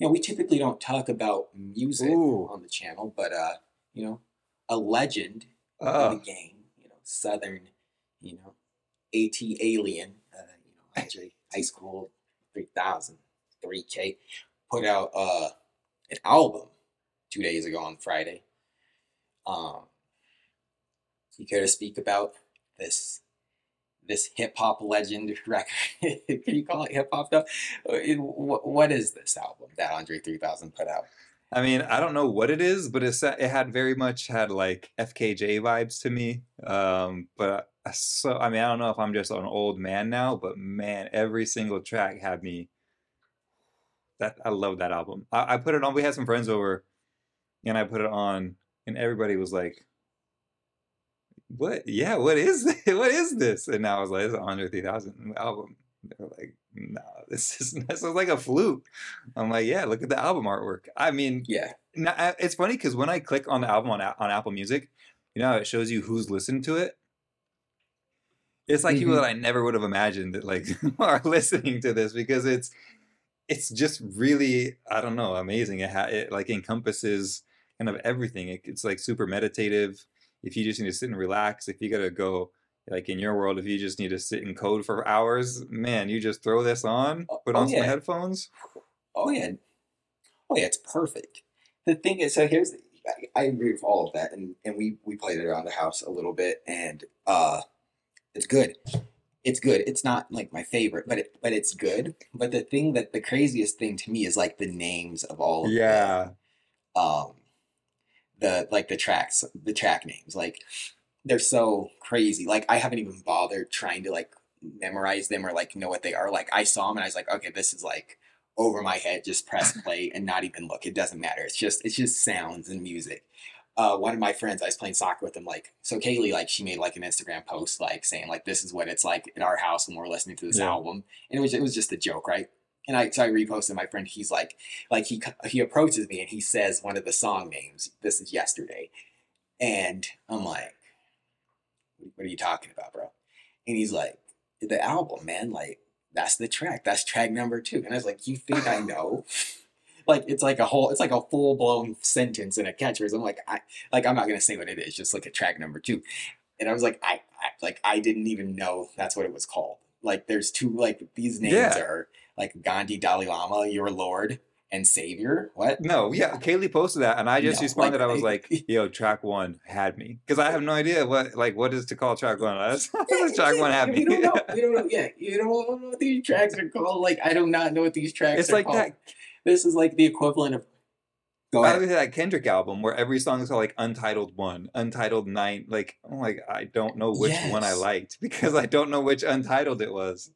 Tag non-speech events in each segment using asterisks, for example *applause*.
you know, we typically don't talk about music Ooh. on the channel, but uh, you know, a legend of Oh. the game, you know, Southern, you know, AT Alien, uh, you know, Andre High School 3000, 3K, put out uh an album two days ago on Friday. Um, you care to speak about this this hip hop legend *laughs* record? Can you call it hip hop though? Uh, What is this album that Andre 3000 put out? I mean, I don't know what it is, but it sa- it had very much had like FKJ vibes to me. Um, but I- so I mean, I don't know if I'm just an old man now, but man, every single track had me. That I love that album. I, I put it on. We had some friends over, and I put it on, and everybody was like, "What? Yeah, what is this? *laughs* what is this?" And I was like, "It's an Andre 3000 album." They're like, "No, *laughs* this is this is like a flute." I'm like, "Yeah, look at the album artwork." I mean, Yeah, now, it's funny because when I click on the album on, on Apple Music, you know, it shows you who's listened to it. It's like people Mhm. that I never would have imagined that like *laughs* are listening to this because it's it's just really I don't know amazing. It, ha- it like encompasses kind of everything. It, it's like super meditative. If you just need to sit and relax, if you gotta go like in your world, if you just need to sit and code for hours, man, you just throw this on, Oh- put oh, on some headphones. Oh yeah, oh yeah, it's perfect. The thing is, so here's I, I agree with all of that, and and we we played it around the house a little bit, and uh, it's good. It's good. It's not like my favorite, but it but it's good. But the thing that the craziest thing to me is like the names of all of Yeah, the um the like the tracks, the track names, like they're so crazy. Like I haven't even bothered trying to like memorize them or like know what they are. Like I saw them and I was like, okay, this is like over my head. Just press *laughs* play and not even look. It doesn't matter. It's just it's just sounds and music. Uh, one of my friends, I was playing soccer with him. Like, so Kaylee, like, she made like an Instagram post, like saying like this is what it's like in our house when we're listening to this Yeah. album, and it was it was just a joke, right? And I so I reposted my friend. He's like, like he he approaches me and he says one of the song names. This is yesterday, and I'm like, what are you talking about, bro? And he's like, the album, man. Like that's the track. That's track number two. And I was like, you think I know? *laughs* like it's like a whole, it's like a full blown sentence in a catchphrase. I'm like, I like I'm not gonna say what it is. Just look at track number two. And I was like, I, I like I didn't even know that's what it was called. Like there's two like these names Yeah. are like Gandhi Dalai Lama, your Lord and Savior. What? No, yeah, Kaylee posted that, and I just No, responded. like- I was like, *laughs* "Yo, track one had me," because I have no idea what like what is to call track one. *laughs* That's track one had me. You don't know. *laughs* You don't know. Yeah, you don't know what these tracks are called. Like I do not know what these tracks are called. It's like called. that. This is like the equivalent of. Go I ahead. that Kendrick album where every song is called like Untitled One, Untitled Nine. Like, oh I'm like, I don't know which one I liked because I don't know which Untitled it was.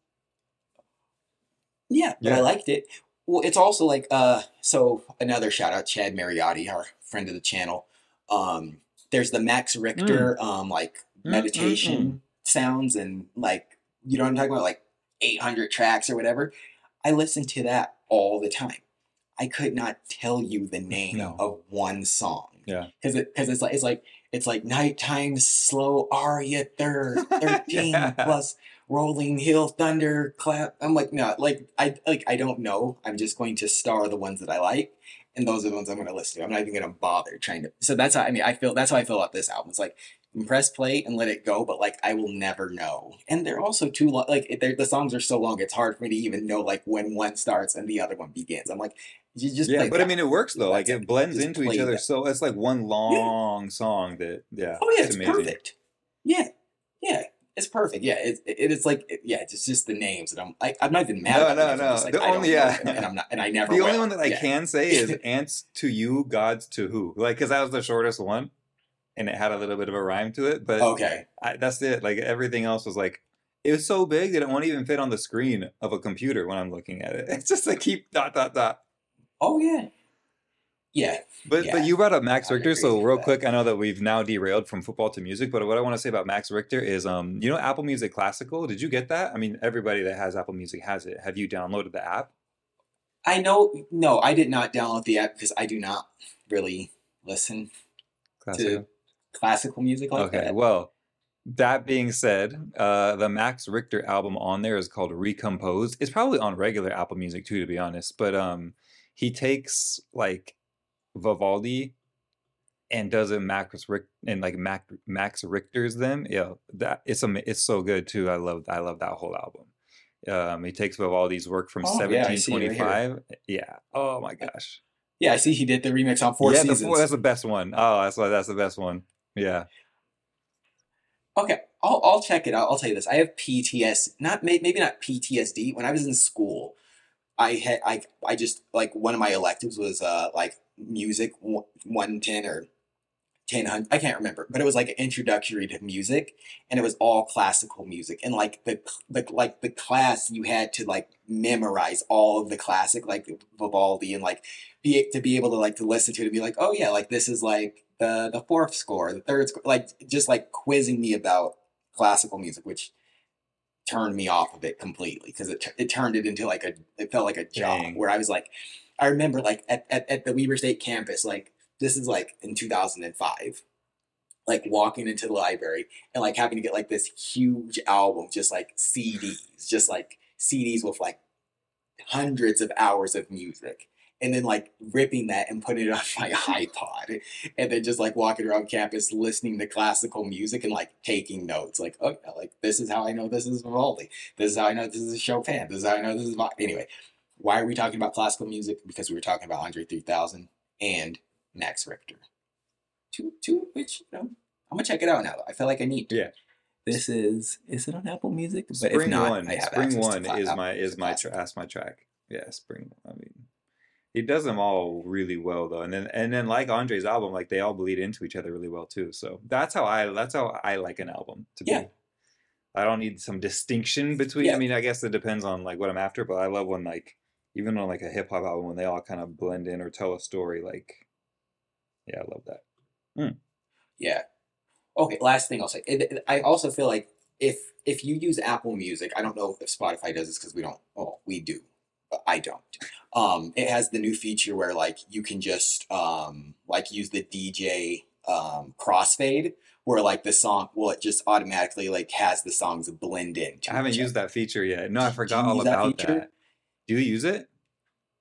Yeah, but Yeah. I liked it. Well, it's also like uh so another shout out Chad Mariotti, our friend of the channel. Um there's the Max Richter um like Mm, meditation mm, sounds and like you know what I'm talking about like 800 tracks or whatever. I listen to that all the time. I could not tell you the name No. of one song. Yeah. Cuz it cuz it's like it's like it's like nighttime slow aria third *laughs* 13 Yeah. plus rolling hill thunder clap i'm like no like i like i don't know i'm just going to star the ones that i like and those are the ones i'm going to listen to i'm not even going to bother trying to so that's how i mean i feel that's how i feel about this album it's like press play and let it go but like i will never know and they're also too long like they're, the songs are so long it's hard for me to even know like when one starts and the other one begins i'm like you just yeah, but I mean, it works though. Like That's it blends into each other. that. So it's like one long song that, yeah. Oh yeah, it's, amazing. perfect. Yeah, yeah, it's perfect. Yeah, it, it, it's like it- yeah, it's just the names, and I'm like I'm not even mad. No, about no, names, no. just like, The only- yeah. them, and I'm not, and I *laughs* never. The will. only one that I Yeah. can say is ants to you, gods to who. Like, because that was the shortest one, and it had a little bit of a rhyme to it. But Okay. I, that's it. Like everything else was like, it was so big that it won't even fit on the screen of a computer when I'm looking at it. *laughs* It's just like keep dot dot dot. Oh yeah. Yeah. But Yeah. but you brought up Max Richter, so real that. quick, I know that we've now derailed from football to music, but what I want to say about Max Richter is, um, you know, Apple Music Classical. Did you get that? I mean, everybody that has Apple Music has it. Have you downloaded the app? I know. No, I did not download the app because I do not really listen Classical. classical music like Okay, that. well, that being said, uh, the Max Richter album on there is called Recomposed. It's probably on regular Apple Music too, to be honest. But um, he takes like Vivaldi and does it Max Rick and like Max Max Richter's them. Yeah, that it's a it's so good too. I love I love that whole album. Um, he takes Vivaldi's work from Oh, yeah, I see it right 1725. yeah. Oh my gosh. Yeah, I see he did the remix on Four yeah, Seasons. four, that's the best one. Oh, that's why that's the best one. Yeah. Okay, I'll, I'll check it out. I'll tell you this. I have PTS, not maybe not PTSD. When I was in school, I had I I just like one of my electives was uh like music one ten or ten hundred. I can't remember, but it was like an introductory to music, and it was all classical music. And like the the like the class, you had to like memorize all of the classic like Vivaldi and like be to be able to like to listen to it and be like, oh yeah, like this is like the the fourth score, the third score, like just like quizzing me about classical music, which turned me off of it completely because it, it turned it into like a it felt like a job Dang. where I was like I remember like at, at, at the Weber State campus like this is like in 2005 like walking into the library and like having to get like this huge album just like CDs just like CDs with like hundreds of hours of music and then like ripping that and putting it on my *laughs* iPod and then just like walking around campus listening to classical music and like taking notes like oh like this is how I know this is Vivaldi this is how I know this is Chopin this is how I know this is Bach. anyway why are we talking about classical music because we were talking about Andre 3000 and Max Richter two two which you know I'm gonna check it out now I feel like I need to Yeah. this is is it on Apple Music but Spring if not one. I have Spring one is my is my tra- that's my track. Yeah, spring. I mean, he does them all really well though, and then and then like Andre's album, like they all bleed into each other really well too. So that's how I that's how I like an album to Yeah. be. I don't need some distinction between. Yeah. I mean, I guess it depends on like what I'm after, but I love when like even on like a hip hop album when they all kind of blend in or tell a story. Like, yeah, I love that. Hmm. Yeah. Okay. Last thing I'll say. I also feel like if if you use Apple Music, I don't know if Spotify does this because we don't. Oh, we do. I don't. Um, it has the new feature where like you can just um like use the DJ um crossfade where like the song well it just automatically like has the songs blend in. I haven't used that feature yet. No, I forgot all use that about that. Do you use it?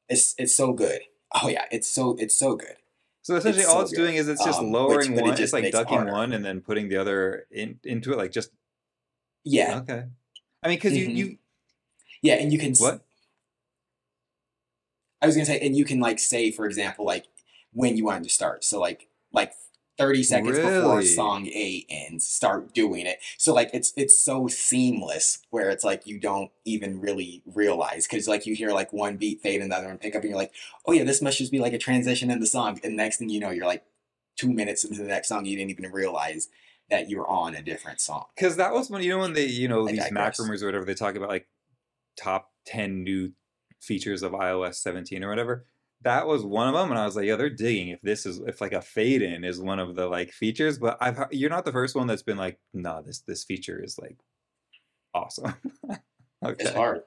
It's it's so good. Oh yeah, it's so it's so good. So essentially, It's all so it's good. doing is it's just Um, which- lowering it one. just It's like ducking harder. one and then putting the other in, into it, like just Yeah, okay. I mean, because Mhm. you you yeah, and you can what? I was gonna say, and you can like say, for example, like when you want to start. So like like thirty seconds before song A ends, start doing it. So like it's it's so seamless where it's like you don't even really realize because like you hear like one beat fade and the other one pick up, and you're like, oh yeah, this must just be like a transition in the song. And next thing you know, you're like two minutes into the next song, you didn't even realize that you're on a different song. Because that was when you know when they you know I these digress. MacRumors or whatever they talk about like top ten new features of iOS 17 or whatever. That was one of them, and I was like, "Yeah, they're digging if this is if like a fade in is one of the like features." But I've you're not the first one that's been like, "No, this this feature is like awesome." *laughs* okay, It's hard.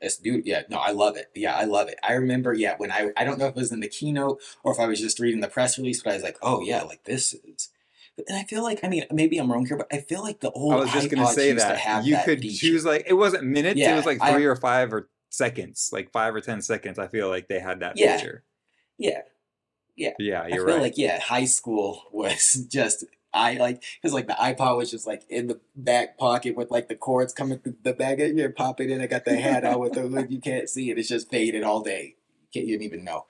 It's dude, yeah, no, I love it. Yeah, I love it. I remember, yeah, when I I don't know if it was in the keynote or if I was just reading the press release, but I was like, oh yeah, like this is. And I feel like, I mean, maybe I'm wrong here, but I feel like the old I was just gonna iPods say that you that could feature. choose like it wasn't minutes; it was like I- three or five or seconds, like five or ten seconds. I feel like they had that feature. Yeah. feature. Yeah, Yeah, I you're feel right. like yeah, high school was *laughs* just I like because like the iPod was just like in the back pocket with like the cords coming through the bag back. You pop it in. I got the hat on with the hood. You can't see it. It's just faded all day. You can't you didn't even know.